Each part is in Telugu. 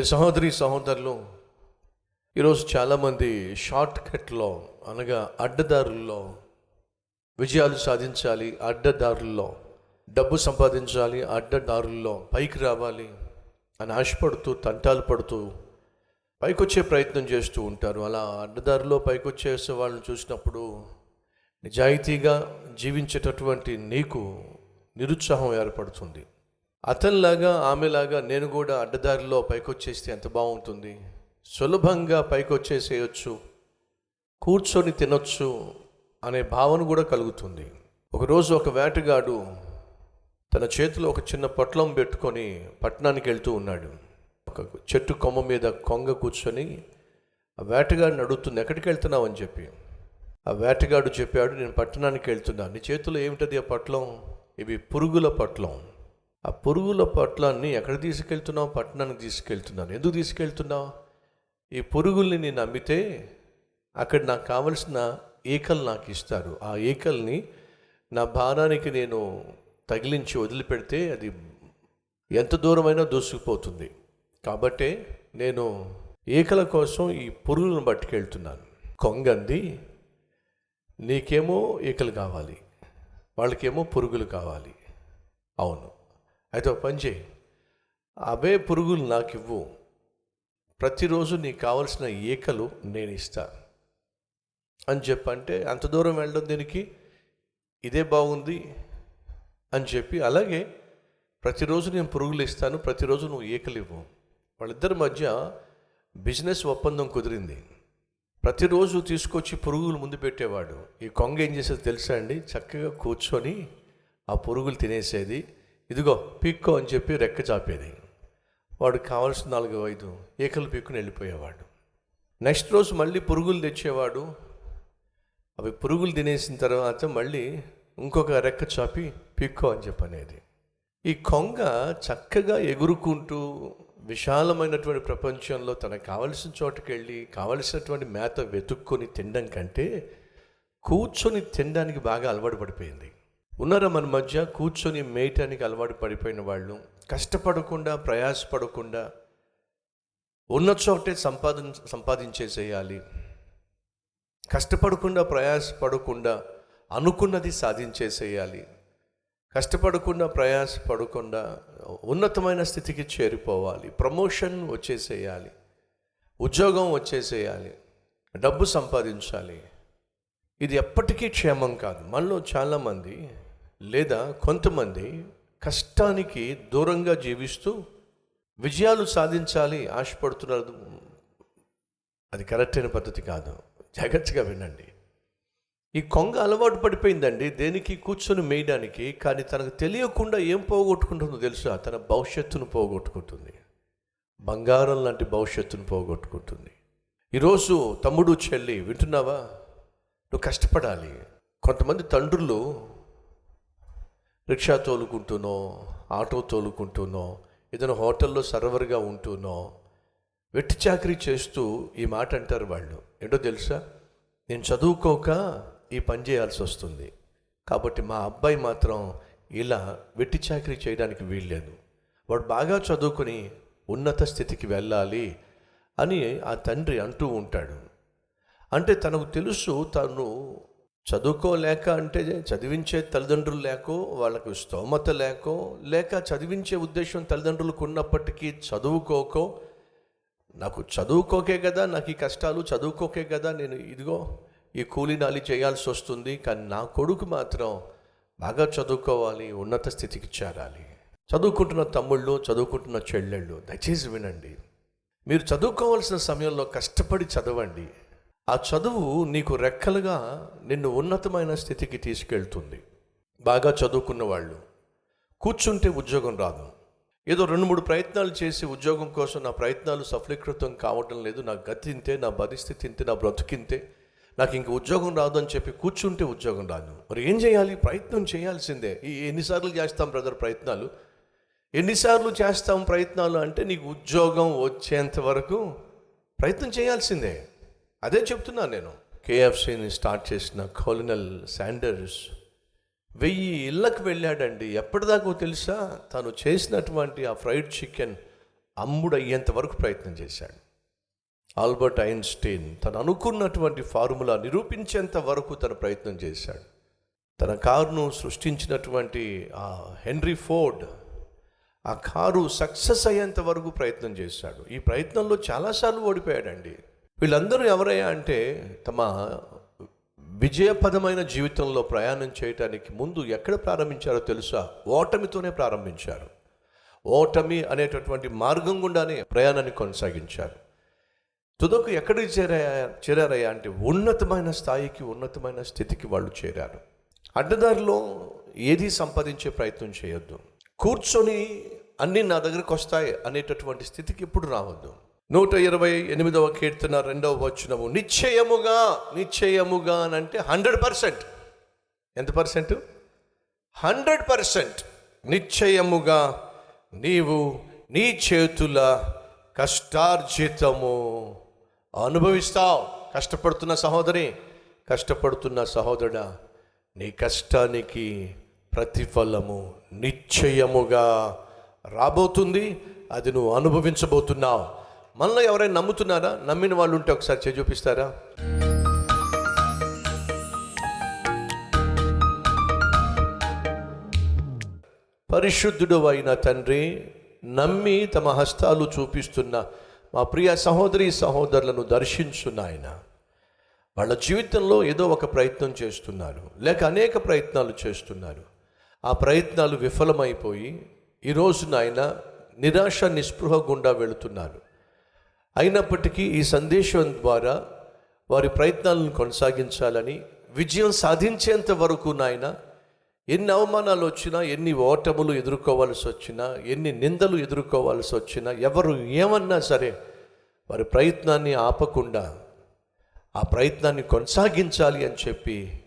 ప్రియ సహోదరి సహోదరులు ఈరోజు చాలామంది షార్ట్ కట్లో అనగా అడ్డదారుల్లో విజయాలు సాధించాలి అడ్డదారుల్లో డబ్బు సంపాదించాలి అడ్డదారుల్లో పైకి రావాలి అని ఆశపడుతూ తంటాలు పడుతూ పైకొచ్చే ప్రయత్నం చేస్తూ ఉంటారు. అలా అడ్డదారిలో పైకొచ్చేసే వాళ్ళని చూసినప్పుడు నిజాయితీగా జీవించేటటువంటి నీకు నిరుత్సాహం ఏర్పడుతుంది. అతనిలాగా ఆమెలాగా నేను కూడా అడ్డదారిలో పైకొచ్చేస్తే ఎంత బాగుంటుంది? సులభంగా పైకొచ్చేసేయచ్చు కూర్చొని తినొచ్చు అనే భావన కూడా కలుగుతుంది. ఒకరోజు ఒక వేటగాడు తన చేతిలో ఒక చిన్న పొట్లం పెట్టుకొని పట్టణానికి వెళ్తూ ఉన్నాడు. ఒక చెట్టు కొమ్మ మీద కొంగ కూర్చొని ఆ వేటగాడిని అడుగుతుంది ఎక్కడికి వెళ్తున్నావు? అని చెప్పి. ఆ వేటగాడు చెప్పాడు నేను పట్టణానికి వెళ్తున్నాను. నీ చేతిలో ఏమిటది ఆ పట్లం? ఇవి పురుగుల పట్లం. ఆ పురుగుల పట్లాన్ని ఎక్కడ తీసుకెళ్తున్నావు? పట్టణానికి తీసుకెళ్తున్నాను. ఎందుకు తీసుకెళ్తున్నావు? ఈ పురుగుల్ని నేను అమ్మితే అక్కడ నాకు కావలసిన ఈకలు నాకు ఇస్తారు. ఆ ఈకల్ని నా భారానికి నేను తగిలించి వదిలిపెడితే అది ఎంత దూరమైనా దూసుకుపోతుంది. కాబట్టే నేను ఈకల కోసం ఈ పురుగులను పట్టుకెళ్తున్నాను. కొంగంది నీకేమో ఈకలు కావాలి. వాళ్ళకేమో పురుగులు కావాలి. అవును. అయితే ఒక పని చేయి. అవే పురుగులు నాకు ఇవ్వు ప్రతిరోజు నీకు కావలసిన ఈకలు నేను ఇస్తా. అని చెప్పంటే అంత దూరం వెళ్ళడం దీనికి? ఇదే బాగుంది అని చెప్పి అలాగే ప్రతిరోజు నేను పురుగులు ఇస్తాను ప్రతిరోజు నువ్వు ఈకలు ఇవ్వు. వాళ్ళిద్దరి మధ్య బిజినెస్ ఒప్పందం కుదిరింది. ప్రతిరోజు తీసుకొచ్చి పురుగులు ముందు పెట్టేవాడు. ఈ కొంగ ఏం చేసేది తెలుసా అండి? చక్కగా కూర్చొని ఆ పురుగులు తినేసేది. ఇదిగో పీక్కో అని చెప్పి రెక్క చాపేది. వాడు కావలసిన నాలుగు ఐదు ఏకలు పీక్కుని వెళ్ళిపోయేవాడు. నెక్స్ట్ రోజు మళ్ళీ పురుగులు తెచ్చేవాడు. అవి పురుగులు తినేసిన తర్వాత మళ్ళీ ఇంకొక రెక్క చాపి పీక్కో అని చెప్పనేది. ఈ కొంగ చక్కగా ఎగురుకుంటూ విశాలమైనటువంటి ప్రపంచంలో తనకు కావలసిన చోటుకి వెళ్ళి కావలసినటువంటి మేత వెతుక్కొని తినడం కంటే కూర్చొని తినడానికి బాగా అలవాటు పడిపోయింది. ఉన్నారా మన మధ్య కూర్చొని మేయటానికి అలవాటు పడిపోయిన వాళ్ళు కష్టపడకుండా ప్రయాసపడకుండా ఉన్న చోటే సంపాదన సంపాదించేసేయాలి. కష్టపడకుండా ప్రయాసపడకుండా అనుకున్నది సాధించేసేయాలి. కష్టపడకుండా ప్రయాసపడకుండా ఉన్నతమైన స్థితికి చేరిపోవాలి. ప్రమోషన్ వచ్చేసేయాలి. ఉద్యోగం వచ్చేసేయాలి. డబ్బు సంపాదించాలి. ఇది ఎప్పటికీ క్షేమం కాదు. మనలో చాలామంది లేదా కొంతమంది కష్టానికి దూరంగా జీవిస్తూ విజయాలు సాధించాలి ఆశపడుతున్నారు. అది కరెక్ట్ అయిన పద్ధతి కాదు. జాగ్రత్తగా వినండి. ఈ కొంగ అలవాటు పడిపోయిందండి. దేనికి? కూర్చొని మేయడానికి. కానీ తనకు తెలియకుండా ఏం పోగొట్టుకుంటుందో తెలుసా? తన భవిష్యత్తును పోగొట్టుకుంటుంది. బంగారం లాంటి భవిష్యత్తును పోగొట్టుకుంటుంది. ఈరోజు తమ్ముడు చెల్లి వింటున్నావా? నువ్వు కష్టపడాలి. కొంతమంది తండ్రులు రిక్షా తోలుకుంటూనో ఆటో తోలుకుంటూనో ఏదైనా హోటల్లో సర్వర్గా ఉంటూనో వెట్టి చాకరీ చేస్తూ ఈ మాట అంటారు వాళ్ళు. ఏంటో తెలుసా? నేను చదువుకోక ఈ పని చేయాల్సి వస్తుంది. కాబట్టి మా అబ్బాయి మాత్రం ఇలా వెట్టి చాకరీ చేయడానికి వీల్లేదు. వాడు బాగా చదువుకొని ఉన్నత స్థితికి వెళ్ళాలి అని ఆ తండ్రి అంటూ ఉంటాడు. అంటే తనకు తెలుసు తను చదువుకోలేక అంటే చదివించే తల్లిదండ్రులు లేకో వాళ్ళకు స్తోమత లేకో లేక చదివించే ఉద్దేశం తల్లిదండ్రులకు ఉన్నప్పటికీ చదువుకోకో నాకు చదువుకోకే కదా నాకు ఈ కష్టాలు చదువుకోకే కదా నేను ఇదిగో ఈ కూలీ నాలి చేయాల్సి వస్తుంది కానీ నా కొడుకు మాత్రం బాగా చదువుకోవాలి ఉన్నత స్థితికి చేరాలి. చదువుకుంటున్న తమ్ముళ్ళు చదువుకుంటున్న చెల్లెళ్ళు దయచేసి వినండి. మీరు చదువుకోవాల్సిన సమయంలో కష్టపడి చదవండి. ఆ చదువు నీకు రెక్కలుగా నిన్ను ఉన్నతమైన స్థితికి తీసుకెళ్తుంది. బాగా చదువుకున్న వాళ్ళు కూర్చుంటే ఉద్యోగం రాదు. ఏదో రెండు మూడు ప్రయత్నాలు చేసి ఉద్యోగం కోసం నా ప్రయత్నాలు సఫలీకృతం కావటం లేదు. నా గతి ఇంతే నా పరిస్థితి ఇంతే నా బ్రతుకింతే నాకు ఇంక ఉద్యోగం రాదు అని చెప్పి కూర్చుంటే ఉద్యోగం రాదు. మరి ఏం చేయాలి? ప్రయత్నం చేయాల్సిందే. ఈ ఎన్నిసార్లు చేస్తాం బ్రదర్ ప్రయత్నాలు? ఎన్నిసార్లు చేస్తాం ప్రయత్నాలు అంటే నీకు ఉద్యోగం వచ్చేంత వరకు ప్రయత్నం చేయాల్సిందే. అదే చెప్తున్నాను నేను. కేఎఫ్సీని స్టార్ట్ చేసిన కోలినల్ శాండర్స్ వెయ్యి ఇళ్ళకు వెళ్ళాడండి. ఎప్పటిదాకో తెలుసా? తను చేసినటువంటి ఆ ఫ్రైడ్ చికెన్ అమ్ముడు అయ్యేంత వరకు ప్రయత్నం చేశాడు. ఆల్బర్ట్ ఐన్స్టీన్ తను అనుకున్నటువంటి ఫార్ములా నిరూపించేంత వరకు తను ప్రయత్నం చేశాడు. తన కారును సృష్టించినటువంటి ఆ హెన్రీ ఫోర్డ్ ఆ కారు సక్సెస్ అయ్యేంత వరకు ప్రయత్నం చేశాడు. ఈ ప్రయత్నంలో చాలాసార్లు ఓడిపోయాడండి. వీళ్ళందరూ ఎవరయ్యా అంటే తమ విజయపదమైన జీవితంలో ప్రయాణం చేయటానికి ముందు ఎక్కడ ప్రారంభించారో తెలుసా? ఓటమితోనే ప్రారంభించారు. ఓటమి అనేటటువంటి మార్గం గుండానే ప్రయాణాన్ని కొనసాగించారు. తుదకు ఎక్కడికి చేరాయా? చేరారయ్యా అంటే ఉన్నతమైన స్థాయికి ఉన్నతమైన స్థితికి వాళ్ళు చేరారు. అడ్డదారిలో ఏది సంపాదించే ప్రయత్నం చేయొద్దు. కూర్చొని అన్నీ నా దగ్గరకు వస్తాయి అనేటటువంటి స్థితికి ఇప్పుడు రావద్దు. నూట ఇరవై ఎనిమిదవ కీర్తన రెండవ వచనము. నిశ్చయముగా నిశ్చయముగా అని అంటే హండ్రెడ్ పర్సెంట్. ఎంత పర్సెంట్? Hundred percent. నిశ్చయముగా నీవు నీ చేతుల కష్టార్జితము అనుభవిస్తావు. కష్టపడుతున్న సహోదరి కష్టపడుతున్న సహోదరుడా నీ కష్టానికి ప్రతిఫలము నిశ్చయముగా రాబోతుంది. అది నువ్వు అనుభవించబోతున్నావు. మనలో ఎవరైనా నమ్ముతున్నారా? నమ్మిన వాళ్ళు ఉంటే ఒకసారి చేయి చూపిస్తారా? పరిశుద్ధుడు అయిన తండ్రి నమ్మి తమ హస్తాలు చూపిస్తున్న మా ప్రియ సహోదరి సహోదరులను దర్శించున్నాయన వాళ్ళ జీవితంలో ఏదో ఒక ప్రయత్నం చేస్తున్నారు. లేక అనేక ప్రయత్నాలు చేస్తున్నారు. ఆ ప్రయత్నాలు విఫలమైపోయి ఈరోజు నాయన నిరాశ నిస్పృహ గుండా వెళుతున్నారు. అయినప్పటికీ ఈ సందేశం ద్వారా వారి ప్రయత్నాలను కొనసాగించాలని విజయం సాధించేంత వరకు నాయన ఎన్ని అవమానాలు వచ్చినా ఎన్ని ఓటములు ఎదుర్కోవాల్సి వచ్చినా ఎన్ని నిందలు ఎదుర్కోవాల్సి వచ్చినా ఎవరు ఏమన్నా సరే వారి ప్రయత్నాన్ని ఆపకుండా ఆ ప్రయత్నాన్ని కొనసాగించాలి అని చెప్పి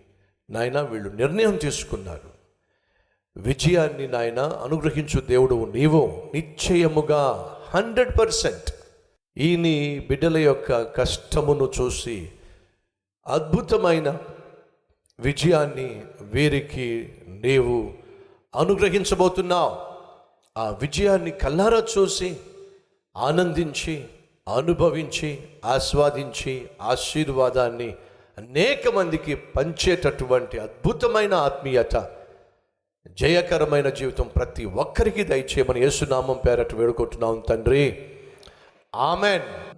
నాయన వీళ్ళు నిర్ణయం తీసుకున్నారు. విజయాన్ని నాయన అనుగ్రహించు దేవుడు నీవు నిశ్చయముగా హండ్రెడ్ పర్సెంట్ ఈ నీ బిడ్డల యొక్క కష్టమును చూసి అద్భుతమైన విజయాన్ని వీరికి నీవు అనుగ్రహించబోతున్నావు. ఆ విజయాన్ని కల్లారా చూసి ఆనందించి అనుభవించి ఆస్వాదించి ఆశీర్వాదాన్ని అనేక మందికి పంచేటటువంటి అద్భుతమైన ఆత్మీయత జయకరమైన జీవితం ప్రతి ఒక్కరికి దయచేయమని యేసునామం పేరట వేడుకుంటున్నాం తండ్రి. Amen.